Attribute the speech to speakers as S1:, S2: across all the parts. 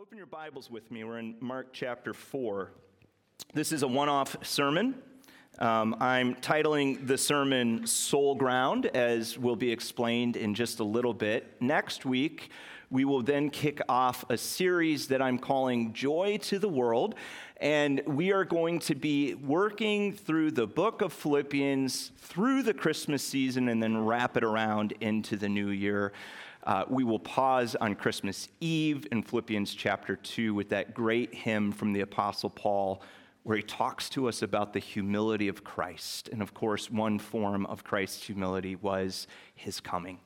S1: open your Bibles with me. We're in Mark chapter 4. This is a one off sermon. Um, I'm titling the sermon Soul Ground, as will be explained in just a little bit. Next week, we will then kick off a series that I'm calling Joy to the World. And we are going to be working through the book of Philippians through the Christmas season and then wrap it around into the new year. Uh, we will pause on Christmas Eve in Philippians chapter 2 with that great hymn from the Apostle Paul, where he talks to us about the humility of Christ. And of course, one form of Christ's humility was his coming.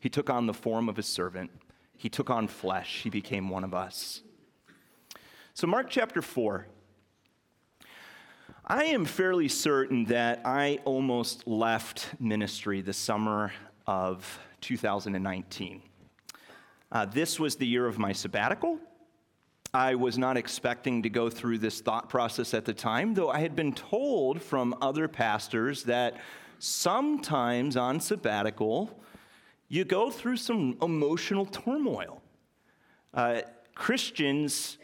S1: He took on the form of a servant, he took on flesh, he became one of us. So, Mark chapter 4. I am fairly certain that I almost left ministry the summer of 2019. Uh, this was the year of my sabbatical. I was not expecting to go through this thought process at the time, though I had been told from other pastors that sometimes on sabbatical, you go through some emotional turmoil. Uh, Christians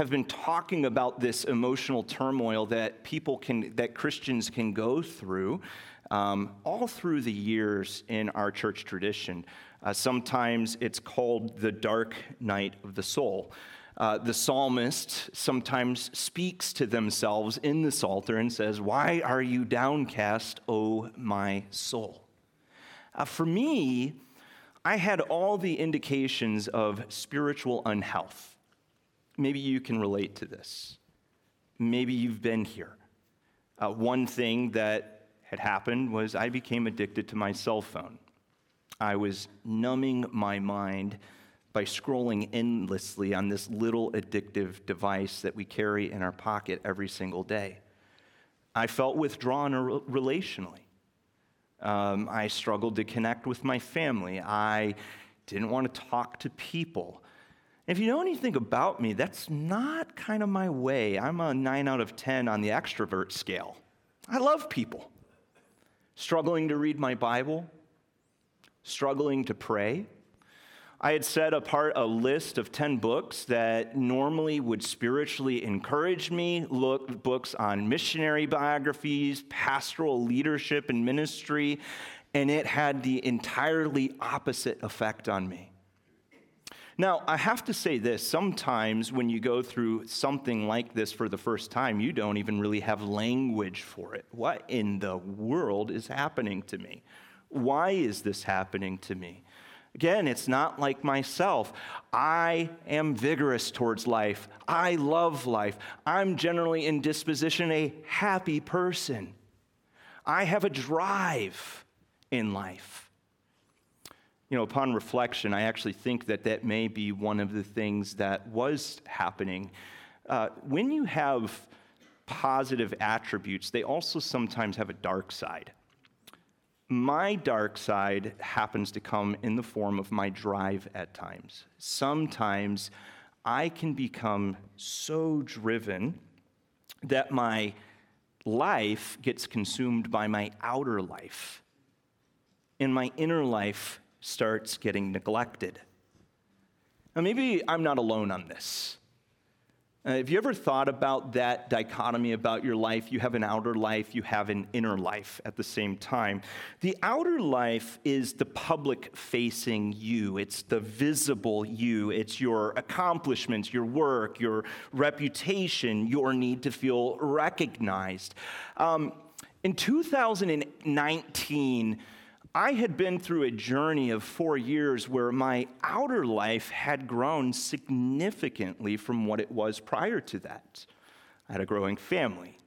S1: have been talking about this emotional turmoil that people can, that Christians can go through um, all through the years in our church tradition. Uh, sometimes it's called the dark night of the soul. Uh, the psalmist sometimes speaks to themselves in the Psalter and says, Why are you downcast, O my soul? Uh, for me, I had all the indications of spiritual unhealth. Maybe you can relate to this. Maybe you've been here. Uh, one thing that had happened was I became addicted to my cell phone. I was numbing my mind by scrolling endlessly on this little addictive device that we carry in our pocket every single day. I felt withdrawn relationally. Um, I struggled to connect with my family. I didn't want to talk to people. If you know anything about me, that's not kind of my way. I'm a 9 out of 10 on the extrovert scale. I love people struggling to read my Bible, struggling to pray. I had set apart a list of 10 books that normally would spiritually encourage me, look books on missionary biographies, pastoral leadership and ministry, and it had the entirely opposite effect on me. Now, I have to say this sometimes when you go through something like this for the first time, you don't even really have language for it. What in the world is happening to me? Why is this happening to me? Again, it's not like myself. I am vigorous towards life. I love life. I'm generally in disposition a happy person. I have a drive in life you know, upon reflection, I actually think that that may be one of the things that was happening. Uh, when you have positive attributes, they also sometimes have a dark side. My dark side happens to come in the form of my drive at times. Sometimes I can become so driven that my life gets consumed by my outer life. And my inner life starts getting neglected. Now, maybe I'm not alone on this. Uh, have you ever thought about that dichotomy about your life? You have an outer life, you have an inner life at the same time. The outer life is the public facing you, it's the visible you, it's your accomplishments, your work, your reputation, your need to feel recognized. Um, in 2019, I had been through a journey of four years where my outer life had grown significantly from what it was prior to that. I had a growing family,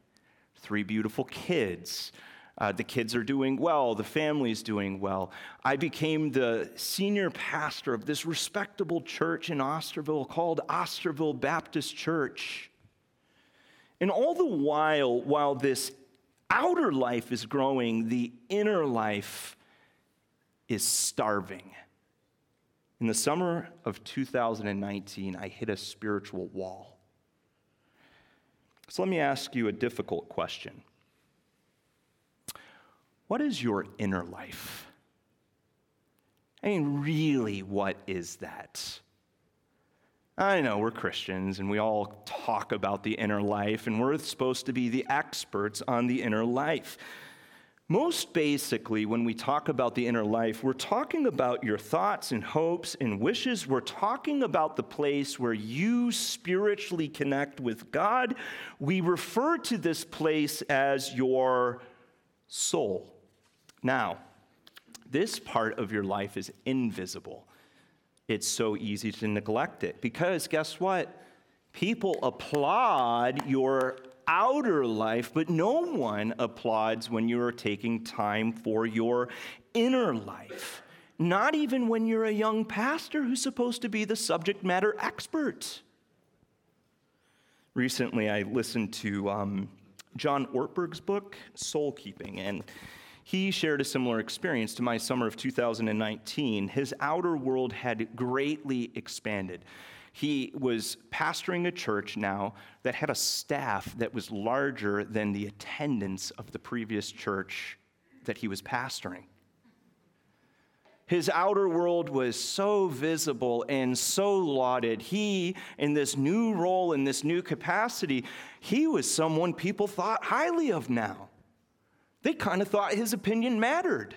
S1: three beautiful kids. Uh, the kids are doing well, the family's doing well. I became the senior pastor of this respectable church in Osterville called Osterville Baptist Church. And all the while, while this outer life is growing, the inner life is starving. In the summer of 2019, I hit a spiritual wall. So let me ask you a difficult question What is your inner life? I mean, really, what is that? I know we're Christians and we all talk about the inner life, and we're supposed to be the experts on the inner life. Most basically, when we talk about the inner life, we're talking about your thoughts and hopes and wishes. We're talking about the place where you spiritually connect with God. We refer to this place as your soul. Now, this part of your life is invisible it's so easy to neglect it. Because guess what? People applaud your outer life, but no one applauds when you are taking time for your inner life. Not even when you're a young pastor who's supposed to be the subject matter expert. Recently, I listened to um, John Ortberg's book, Soul Keeping, and he shared a similar experience to my summer of 2019. His outer world had greatly expanded. He was pastoring a church now that had a staff that was larger than the attendance of the previous church that he was pastoring. His outer world was so visible and so lauded. He, in this new role, in this new capacity, he was someone people thought highly of now they kind of thought his opinion mattered.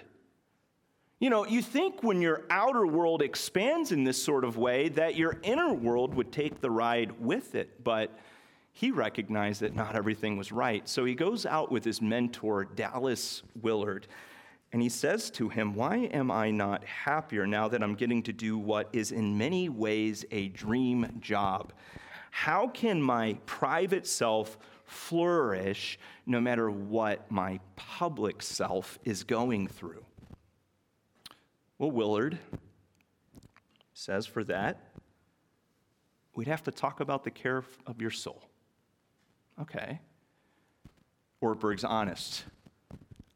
S1: You know, you think when your outer world expands in this sort of way that your inner world would take the ride with it, but he recognized that not everything was right. So he goes out with his mentor, Dallas Willard, and he says to him, Why am I not happier now that I'm getting to do what is in many ways a dream job? How can my private self flourish no matter what my public self is going through. Well, Willard says for that, we'd have to talk about the care of your soul. Okay. Ortberg's honest.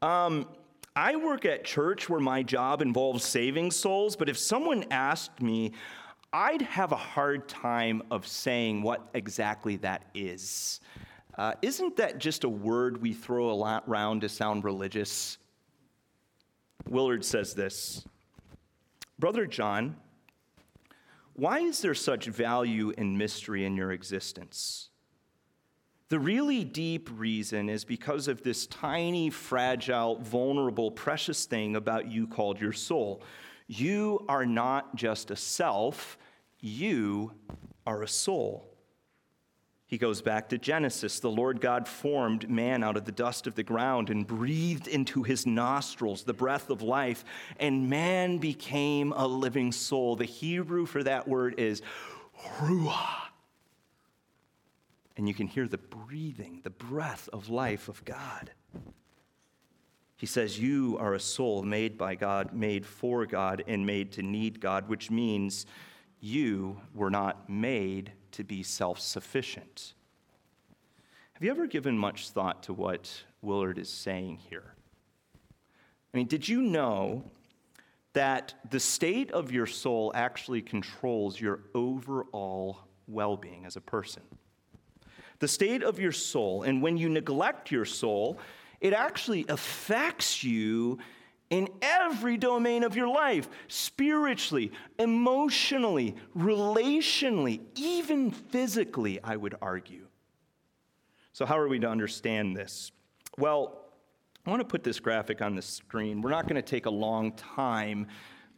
S1: Um, I work at church where my job involves saving souls, but if someone asked me, I'd have a hard time of saying what exactly that is. Uh, isn't that just a word we throw a lot around to sound religious? Willard says this Brother John, why is there such value and mystery in your existence? The really deep reason is because of this tiny, fragile, vulnerable, precious thing about you called your soul. You are not just a self, you are a soul. He goes back to Genesis. The Lord God formed man out of the dust of the ground and breathed into his nostrils the breath of life, and man became a living soul. The Hebrew for that word is ruah. And you can hear the breathing, the breath of life of God. He says, You are a soul made by God, made for God, and made to need God, which means you were not made to be self sufficient. Have you ever given much thought to what Willard is saying here? I mean, did you know that the state of your soul actually controls your overall well being as a person? The state of your soul, and when you neglect your soul, it actually affects you in every domain of your life spiritually, emotionally, relationally, even physically, I would argue. So, how are we to understand this? Well, I want to put this graphic on the screen. We're not going to take a long time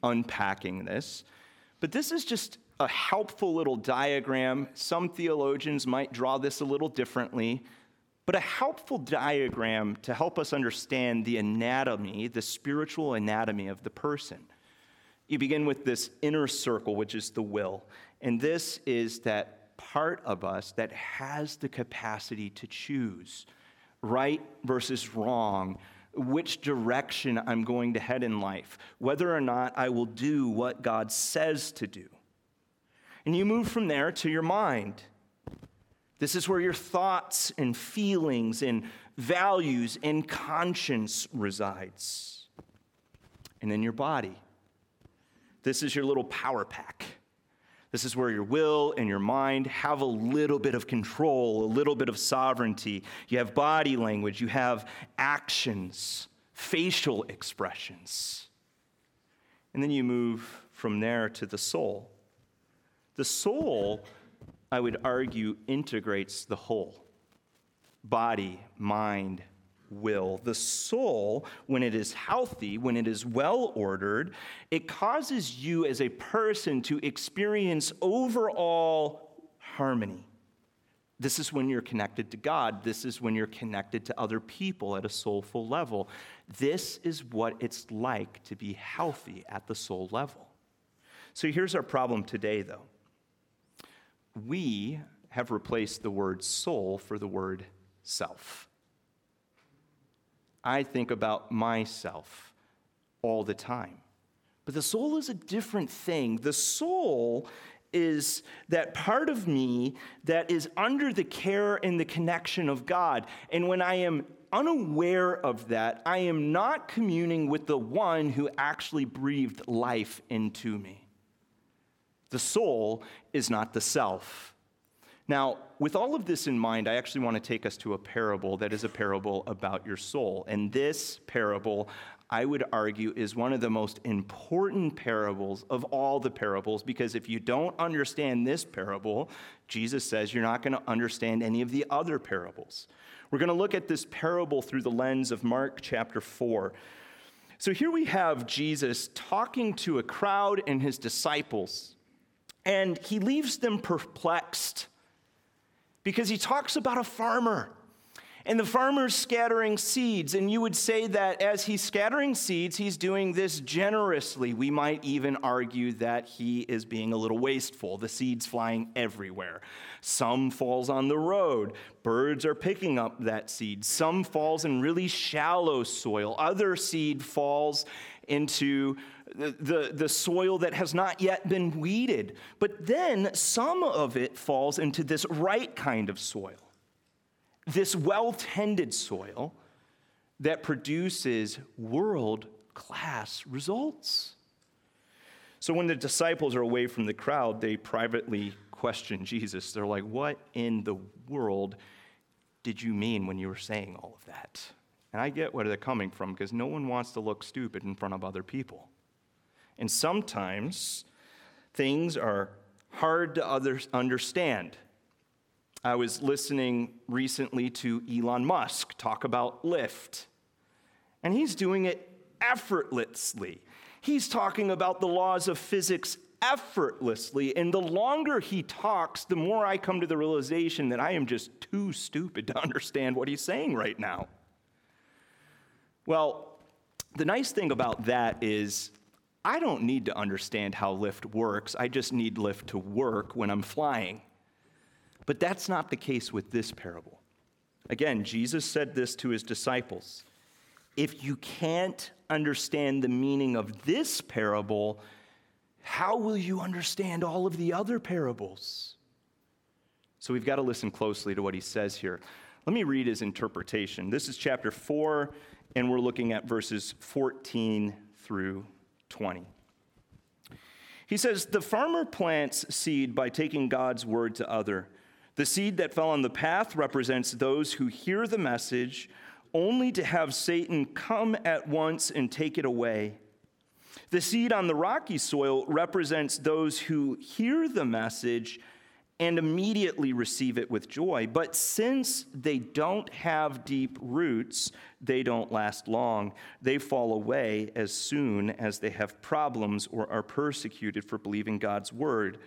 S1: unpacking this, but this is just a helpful little diagram. Some theologians might draw this a little differently but a helpful diagram to help us understand the anatomy, the spiritual anatomy of the person. You begin with this inner circle, which is the will. And this is that part of us that has the capacity to choose right versus wrong, which direction I'm going to head in life, whether or not I will do what God says to do. And you move from there to your mind. This is where your thoughts and feelings and values and conscience resides. And then your body. This is your little power pack. This is where your will and your mind have a little bit of control, a little bit of sovereignty. You have body language, you have actions, facial expressions. And then you move from there to the soul. The soul, I would argue, integrates the whole body, mind, will. The soul, when it is healthy, when it is well ordered, it causes you as a person to experience overall harmony. This is when you're connected to God. This is when you're connected to other people at a soulful level. This is what it's like to be healthy at the soul level. So here's our problem today, though. We have replaced the word soul for the word self. I think about myself all the time. But the soul is a different thing. The soul is that part of me that is under the care and the connection of God. And when I am unaware of that, I am not communing with the one who actually breathed life into me. The soul is not the self. Now, with all of this in mind, I actually want to take us to a parable that is a parable about your soul. And this parable, I would argue, is one of the most important parables of all the parables because if you don't understand this parable, Jesus says you're not going to understand any of the other parables. We're going to look at this parable through the lens of Mark chapter 4. So here we have Jesus talking to a crowd and his disciples, and he leaves them perplexed because he talks about a farmer. And the farmer's scattering seeds. And you would say that as he's scattering seeds, he's doing this generously. We might even argue that he is being a little wasteful. The seeds flying everywhere. Some falls on the road. Birds are picking up that seed. Some falls in really shallow soil. Other seed falls into the, the, soil that has not yet been weeded. But then some of it falls into this right kind of soil, this well tended soil that produces world class results. So when the disciples are away from the crowd, they privately question Jesus. They're like, What in the world did you mean when you were saying all of that? And I get where they're coming from because no one wants to look stupid in front of other people. And sometimes things are hard to understand. I was listening recently to Elon Musk talk about lift, and he's doing it effortlessly. He's talking about the laws of physics effortlessly, and the longer he talks, the more I come to the realization that I am just too stupid to understand what he's saying right now. Well, the nice thing about that is I don't need to understand how lift works. I just need lift to work when I'm flying. But that's not the case with this parable. Again, Jesus said this to his disciples If you can't understand the meaning of this parable, how will you understand all of the other parables? So we've got to listen closely to what he says here. Let me read his interpretation. This is chapter 4, and we're looking at verses 14 through 20. He says, The farmer plants seed by taking God's word to other. The seed that fell on the path represents those who hear the message only to have Satan come at once and take it away. The seed on the rocky soil represents those who hear the message and immediately receive it with joy. But since they don't have deep roots, they don't last long. They fall away as soon as they have problems or are persecuted for believing God's word.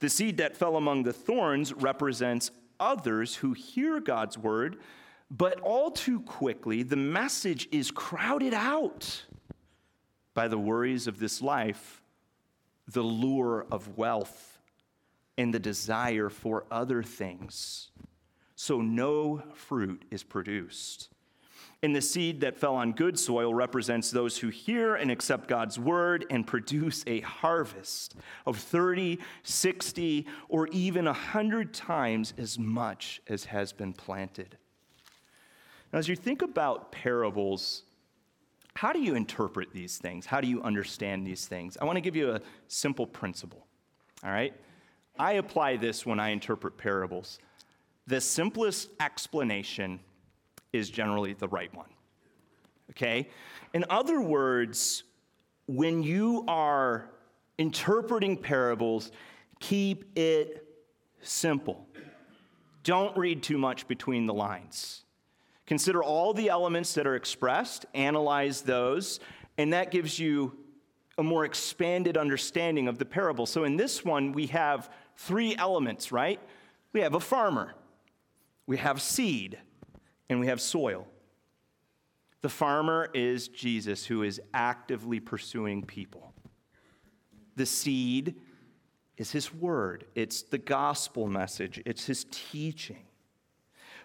S1: The seed that fell among the thorns represents others who hear God's word, but all too quickly the message is crowded out by the worries of this life, the lure of wealth and the desire for other things. So no fruit is produced. And the seed that fell on good soil represents those who hear and accept God's word and produce a harvest of 30, 60, or even 100 times as much as has been planted. Now, as you think about parables, how do you interpret these things? How do you understand these things? I want to give you a simple principle, all right? I apply this when I interpret parables. The simplest explanation is generally the right one. Okay? In other words, when you are interpreting parables, Keep it simple. Don't read too much between the lines. Consider all the elements that are expressed, analyze those, and that gives you a more expanded understanding of the parable. So in this one, we have three elements, right? We have a farmer, we have seed, and we have soil. The farmer is Jesus, who is actively pursuing people. The seed is his word, it's the gospel message, it's his teaching.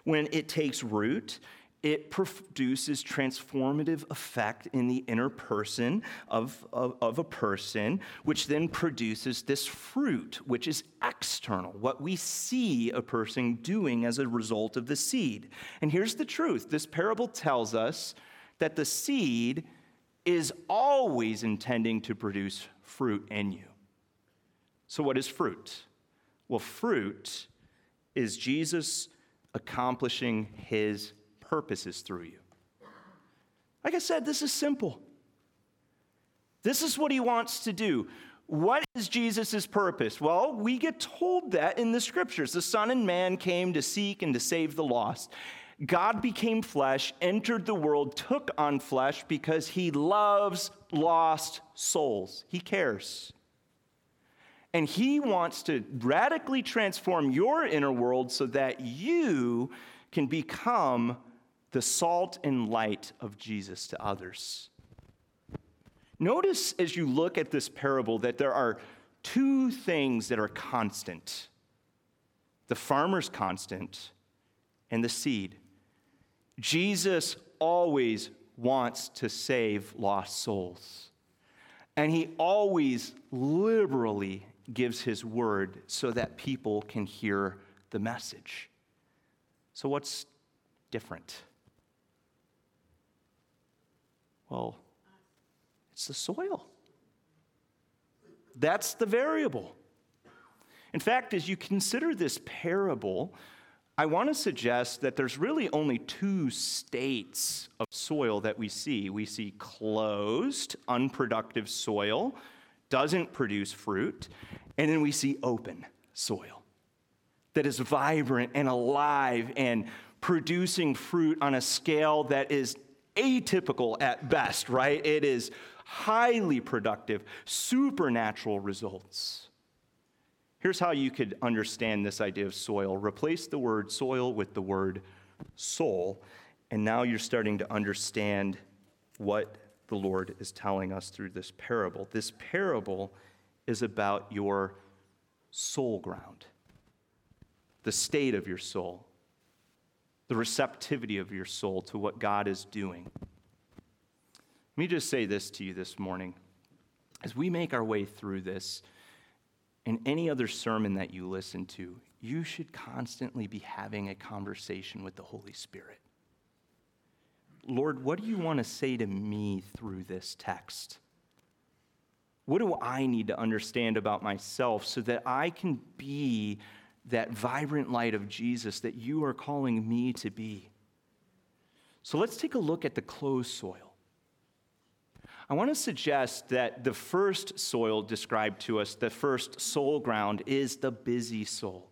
S1: When it takes root, it produces transformative effect in the inner person of, of, of, a person, which then produces this fruit, which is external, what we see a person doing as a result of the seed. And here's the truth this parable tells us that the seed is always intending to produce fruit in you. So, what is fruit? Well, fruit is Jesus accomplishing his purposes through you. Like I said, this is simple. This is what he wants to do. What is Jesus' purpose? Well, we get told that in the scriptures. The Son and Man came to seek and to save the lost. God became flesh, entered the world, took on flesh because he loves lost souls. He cares. And he wants to radically transform your inner world so that you can become the salt and light of Jesus to others. Notice as you look at this parable that there are two things that are constant the farmer's constant and the seed. Jesus always wants to save lost souls, and he always liberally gives his word so that people can hear the message. So, what's different? Well, it's the soil. That's the variable. In fact, as you consider this parable, I want to suggest that there's really only two states of soil that we see. We see closed, unproductive soil, doesn't produce fruit, and then we see open soil that is vibrant and alive and producing fruit on a scale that is atypical at best, right? It is highly productive, supernatural results. Here's how you could understand this idea of soil replace the word soil with the word soul, and now you're starting to understand what the Lord is telling us through this parable. This parable is about your soul ground, the state of your soul the receptivity of your soul to what God is doing. Let me just say this to you this morning. As we make our way through this, and any other sermon that you listen to, you should constantly be having a conversation with the Holy Spirit. Lord, what do you want to say to me through this text? What do I need to understand about myself so that I can be that vibrant light of Jesus that you are calling me to be. So let's take a look at the closed soil. I want to suggest that the first soil described to us, the first soul ground, is the busy soul.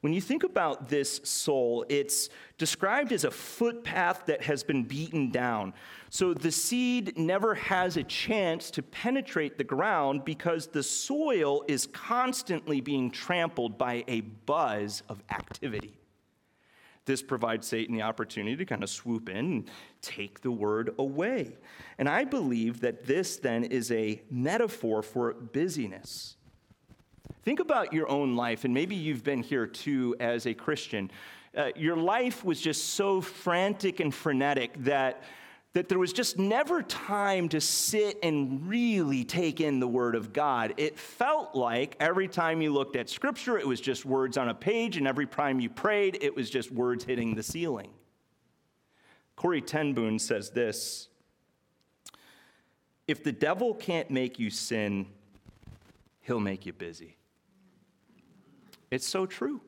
S1: When you think about this soul, it's described as a footpath that has been beaten down. So the seed never has a chance to penetrate the ground because the soil is constantly being trampled by a buzz of activity. This provides Satan the opportunity to kind of swoop in and take the word away. And I believe that this then is a metaphor for busyness. Think about your own life, and maybe you've been here too as a Christian. Uh, your life was just so frantic and frenetic that, that there was just never time to sit and really take in the Word of God. It felt like every time you looked at Scripture, it was just words on a page, and every time you prayed, it was just words hitting the ceiling. Corrie ten Boom says this If the devil can't make you sin, he'll make you busy. It's so true.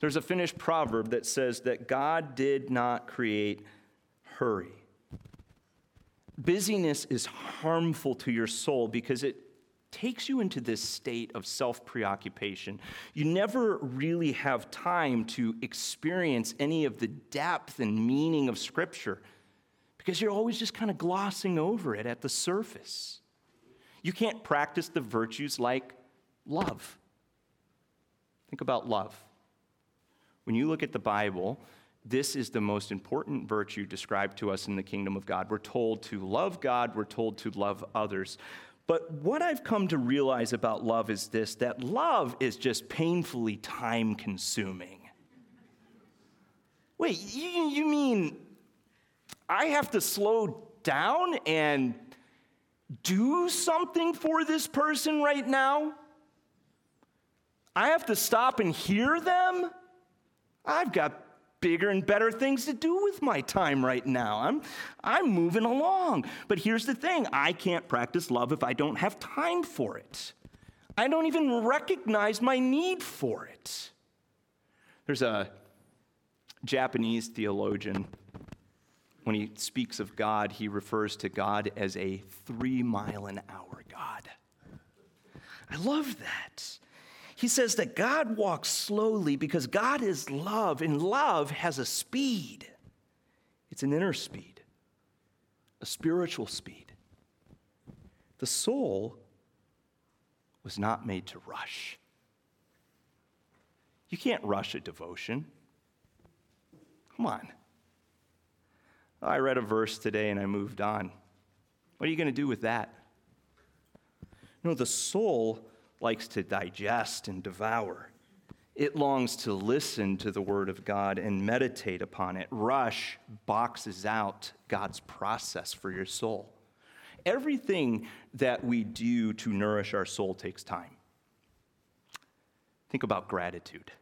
S1: There's a Finnish proverb that says that God did not create hurry. Busyness is harmful to your soul because it takes you into this state of self preoccupation. You never really have time to experience any of the depth and meaning of Scripture because you're always just kind of glossing over it at the surface. You can't practice the virtues like love. Think about love. When you look at the Bible, this is the most important virtue described to us in the kingdom of God. We're told to love God, we're told to love others. But what I've come to realize about love is this that love is just painfully time consuming. Wait, you, you mean I have to slow down and do something for this person right now? I have to stop and hear them? I've got bigger and better things to do with my time right now. I'm, I'm moving along. But here's the thing I can't practice love if I don't have time for it. I don't even recognize my need for it. There's a Japanese theologian. When he speaks of God, he refers to God as a three mile an hour God. I love that. He says that God walks slowly because God is love, and love has a speed. It's an inner speed, a spiritual speed. The soul was not made to rush. You can't rush a devotion. Come on. I read a verse today and I moved on. What are you going to do with that? No, the soul likes to digest and devour. It longs to listen to the Word of God and meditate upon it. Rush boxes out God's process for your soul. Everything that we do to nourish our soul takes time. Think about gratitude.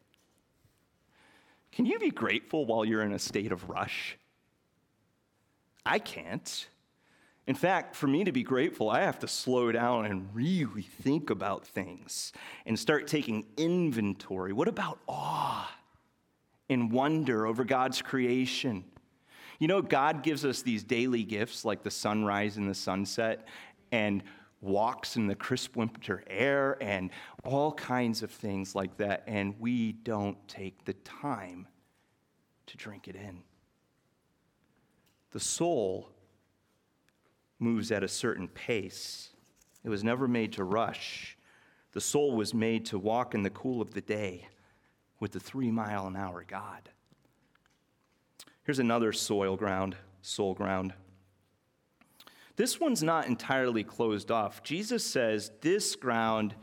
S1: Can you be grateful while you're in a state of rush? I can't. In fact, for me to be grateful, I have to slow down and really think about things and start taking inventory. What about awe and wonder over God's creation? You know, God gives us these daily gifts like the sunrise and the sunset and walks in the crisp winter air and all kinds of things like that, and we don't take the time to drink it in. The soul moves at a certain pace. It was never made to rush. The soul was made to walk in the cool of the day with the three mile an hour God. Here's another soil ground, soul ground. This one's not entirely closed off. Jesus says this ground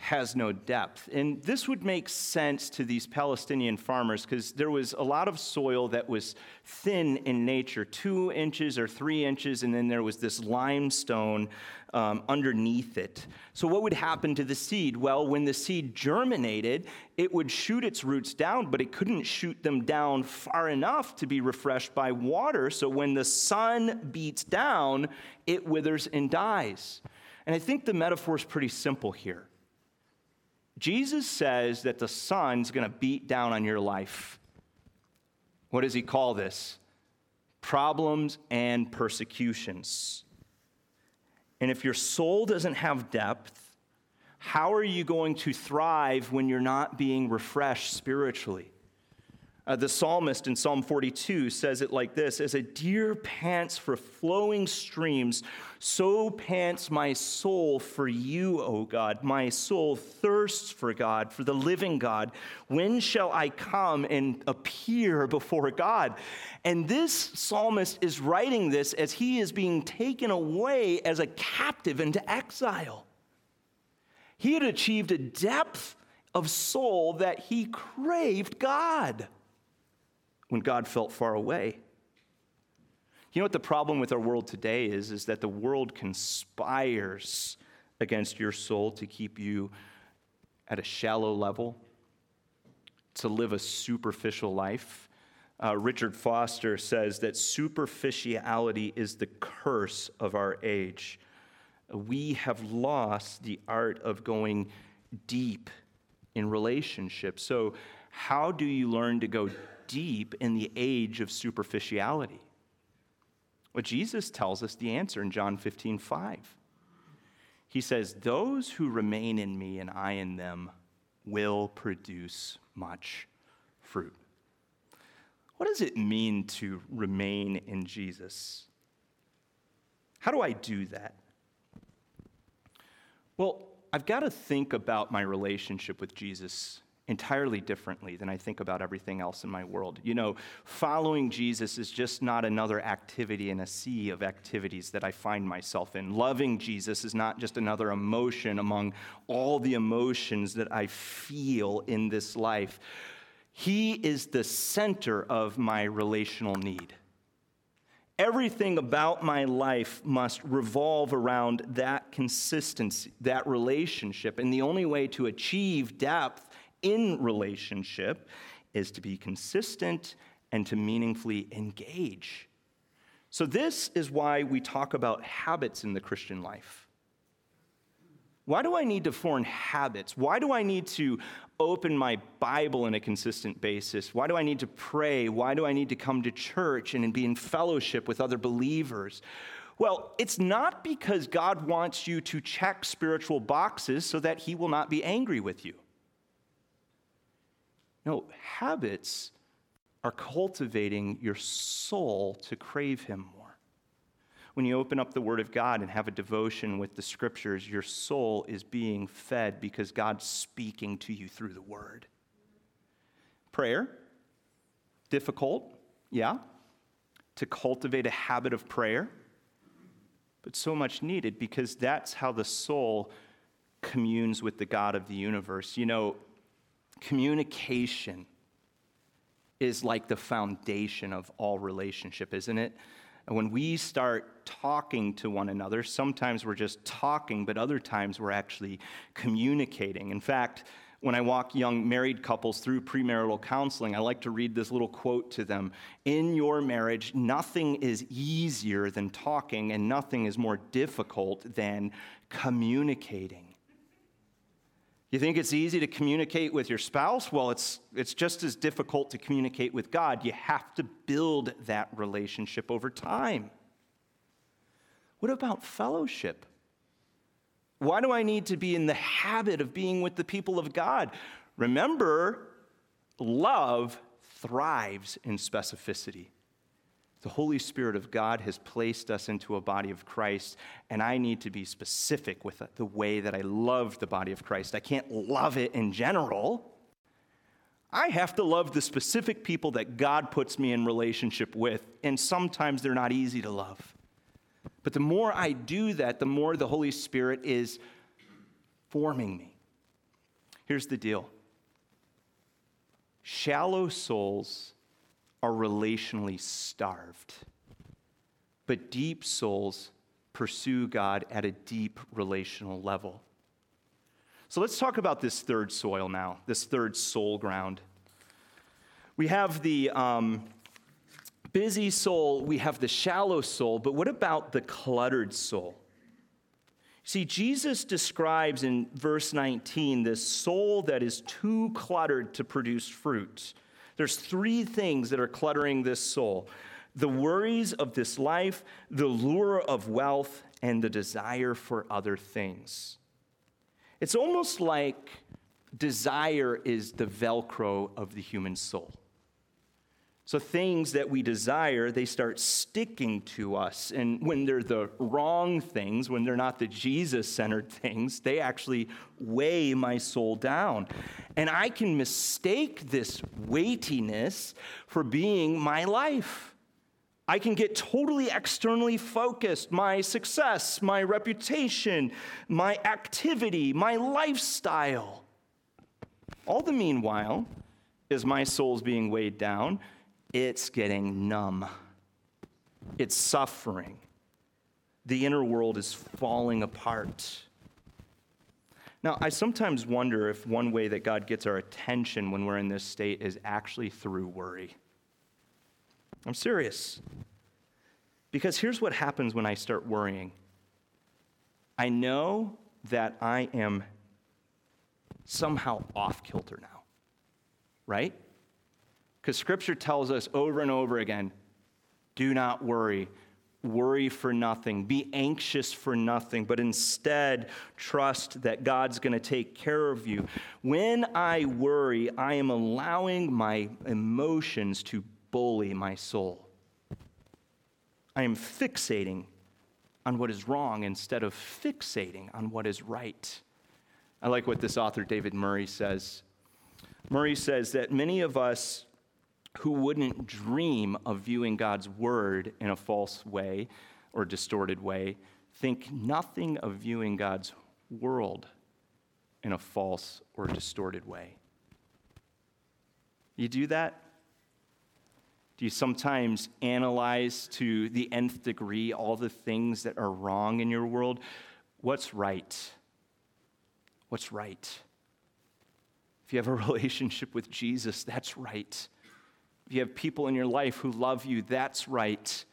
S1: has no depth. And this would make sense to these Palestinian farmers because there was a lot of soil that was thin in nature, two inches or three inches, and then there was this limestone um, underneath it. So, what would happen to the seed? Well, when the seed germinated, it would shoot its roots down, but it couldn't shoot them down far enough to be refreshed by water. So, when the sun beats down, it withers and dies. And I think the metaphor is pretty simple here. Jesus says that the sun's going to beat down on your life. What does he call this? Problems and persecutions. And if your soul doesn't have depth, how are you going to thrive when you're not being refreshed spiritually? Uh, the psalmist in Psalm 42 says it like this As a deer pants for flowing streams, so pants my soul for you, O God. My soul thirsts for God, for the living God. When shall I come and appear before God? And this psalmist is writing this as he is being taken away as a captive into exile. He had achieved a depth of soul that he craved God when God felt far away. You know what the problem with our world today is? Is that the world conspires against your soul to keep you at a shallow level, to live a superficial life. Uh, Richard Foster says that superficiality is the curse of our age. We have lost the art of going deep in relationships. So, how do you learn to go deep in the age of superficiality? Well, Jesus tells us the answer in John 15, 5. He says, Those who remain in me and I in them will produce much fruit. What does it mean to remain in Jesus? How do I do that? Well, I've got to think about my relationship with Jesus entirely differently than I think about everything else in my world. You know, following Jesus is just not another activity in a sea of activities that I find myself in. Loving Jesus is not just another emotion among all the emotions that I feel in this life. He is the center of my relational need. Everything about my life must revolve around that consistency, that relationship. And the only way to achieve depth in relationship is to be consistent and to meaningfully engage. So, this is why we talk about habits in the Christian life. Why do I need to form habits? Why do I need to open my Bible on a consistent basis? Why do I need to pray? Why do I need to come to church and be in fellowship with other believers? Well, it's not because God wants you to check spiritual boxes so that He will not be angry with you. No, habits are cultivating your soul to crave Him more. When you open up the Word of God and have a devotion with the Scriptures, your soul is being fed because God's speaking to you through the Word. Prayer, difficult, yeah, to cultivate a habit of prayer, but so much needed because that's how the soul communes with the God of the universe. You know, communication is like the foundation of all relationship, isn't it? And when we start talking to one another, sometimes we're just talking, but other times we're actually communicating. In fact, when I walk young married couples through premarital counseling, I like to read this little quote to them In your marriage, nothing is easier than talking, and nothing is more difficult than communicating. You think it's easy to communicate with your spouse? Well, it's, it's just as difficult to communicate with God. You have to build that relationship over time. What about fellowship? Why do I need to be in the habit of being with the people of God? Remember, love thrives in specificity. The Holy Spirit of God has placed us into a body of Christ, and I need to be specific with the way that I love the body of Christ. I can't love it in general. I have to love the specific people that God puts me in relationship with, and sometimes they're not easy to love. But the more I do that, the more the Holy Spirit is forming me. Here's the deal shallow souls are relationally starved. But deep souls pursue God at a deep relational level. So let's talk about this third soil now, this third soul ground. We have the um, busy soul, we have the shallow soul, but what about the cluttered soul? See, Jesus describes in verse 19 this soul that is too cluttered to produce fruit. There's three things that are cluttering this soul the worries of this life, the lure of wealth, and the desire for other things. It's almost like desire is the Velcro of the human soul. So things that we desire, they start sticking to us. And when they're the wrong things, when they're not the Jesus centered things, they actually weigh my soul down. And I can mistake this weightiness for being my life. I can get totally externally focused. My success, my reputation, my activity, my lifestyle. All the meanwhile, is my soul's being weighed down, it's getting numb, it's suffering. The inner world is falling apart. Now, I sometimes wonder if one way that God gets our attention when we're in this state is actually through worry. I'm serious. Because here's what happens when I start worrying I know that I am somehow off kilter now, right? Because scripture tells us over and over again do not worry, worry for nothing, be anxious for nothing, but instead trust that God's going to take care of you. When I worry, I am allowing my emotions to bully my soul. I am fixating on what is wrong instead of fixating on what is right. I like what this author, David Murray, says. Murray says that many of us who wouldn't dream of viewing God's word in a false way or distorted way think nothing of viewing God's world in a false or distorted way. You do that? Do you sometimes analyze to the nth degree all the things that are wrong in your world? What's right? What's right? If you have a relationship with Jesus, that's right. If you have people in your life who love you, that's right.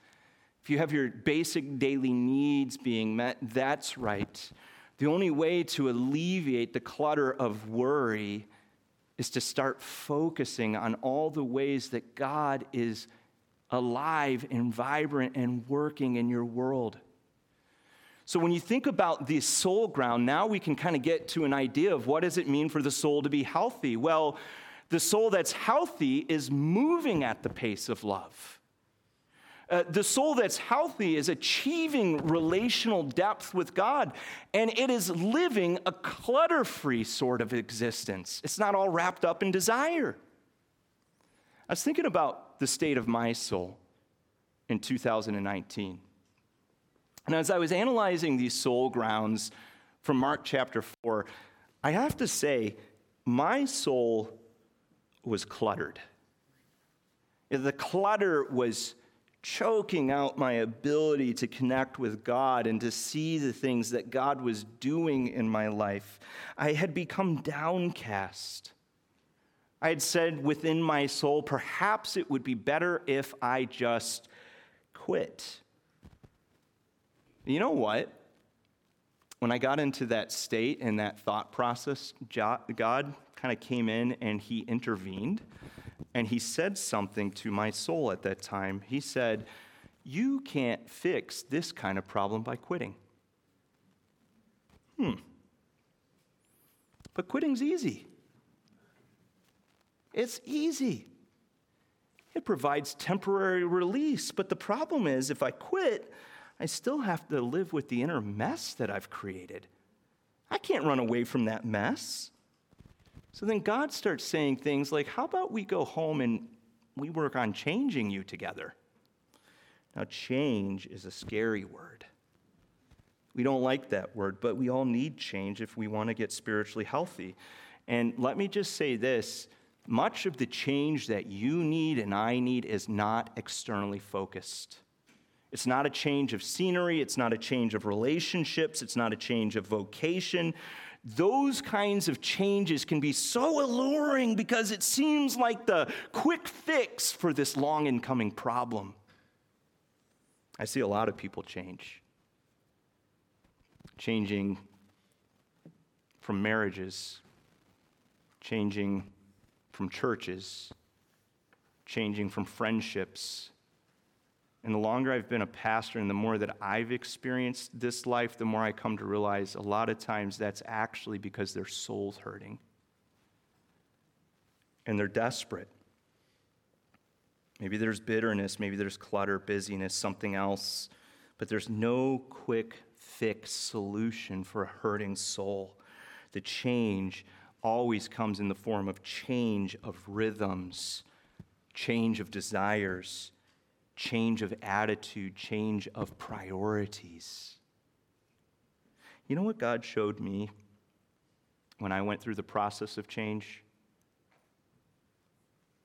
S1: If you have your basic daily needs being met, that's right. The only way to alleviate the clutter of worry is to start focusing on all the ways that God is alive and vibrant and working in your world. So when you think about the soul ground, now we can kind of get to an idea of what does it mean for the soul to be healthy? Well, the soul that's healthy is moving at the pace of love. Uh, the soul that's healthy is achieving relational depth with God, and it is living a clutter free sort of existence. It's not all wrapped up in desire. I was thinking about the state of my soul in 2019. And as I was analyzing these soul grounds from Mark chapter 4, I have to say, my soul was cluttered. The clutter was choking out my ability to connect with God and to see the things that God was doing in my life. I had become downcast. I had said within my soul, perhaps it would be better if I just quit. You know what? When I got into that state and that thought process, God kind of came in and he intervened and he said something to my soul at that time. He said, You can't fix this kind of problem by quitting. Hmm. But quitting's easy. It's easy. It provides temporary release. But the problem is, if I quit, I still have to live with the inner mess that I've created. I can't run away from that mess. So then God starts saying things like, How about we go home and we work on changing you together? Now, change is a scary word. We don't like that word, but we all need change if we want to get spiritually healthy. And let me just say this much of the change that you need and I need is not externally focused. It's not a change of scenery, it's not a change of relationships, it's not a change of vocation those kinds of changes can be so alluring because it seems like the quick fix for this long incoming problem. I see a lot of people change. Changing from marriages, changing from churches, changing from friendships, and the longer I've been a pastor and the more that I've experienced this life, the more I come to realize a lot of times that's actually because their soul's hurting and they're desperate. Maybe there's bitterness, maybe there's clutter, busyness, something else, but there's no quick fix solution for a hurting soul. The change always comes in the form of change of rhythms, change of desires change of attitude, change of priorities. You know what God showed me when I went through the process of change?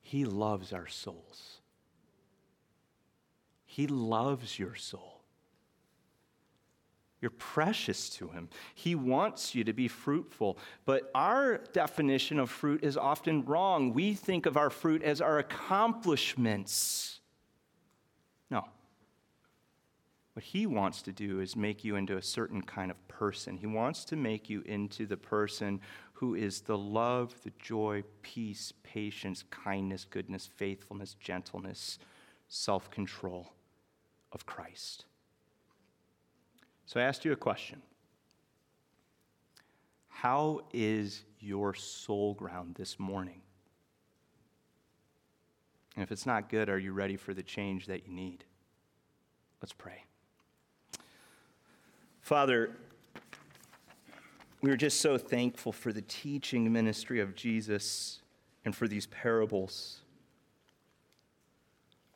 S1: He loves our souls. He loves your soul. You're precious to him. He wants you to be fruitful. But our definition of fruit is often wrong. We think of our fruit as our accomplishments. No. What he wants to do is make you into a certain kind of person. He wants to make you into the person who is the love, the joy, peace, patience, kindness, goodness, faithfulness, gentleness, self control of Christ. So I asked you a question How is your soul ground this morning? And if it's not good, are you ready for the change that you need? Let's pray. Father, we are just so thankful for the teaching ministry of Jesus and for these parables.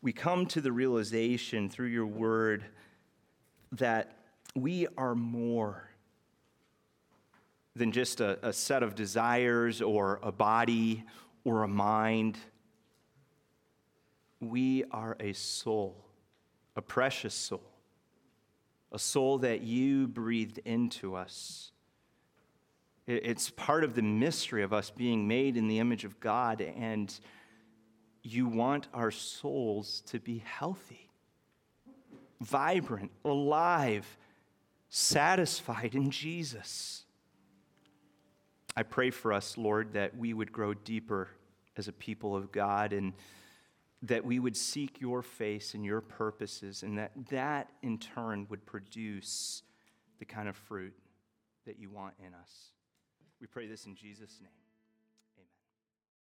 S1: We come to the realization through your word that we are more than just a, a set of desires or a body or a mind. We are a soul, a precious soul, a soul that you breathed into us. It's part of the mystery of us being made in the image of God, and you want our souls to be healthy, vibrant, alive, satisfied in Jesus. I pray for us, Lord, that we would grow deeper as a people of God and that we would seek your face and your purposes, and that that in turn would produce the kind of fruit that you want in us. We pray this in Jesus' name.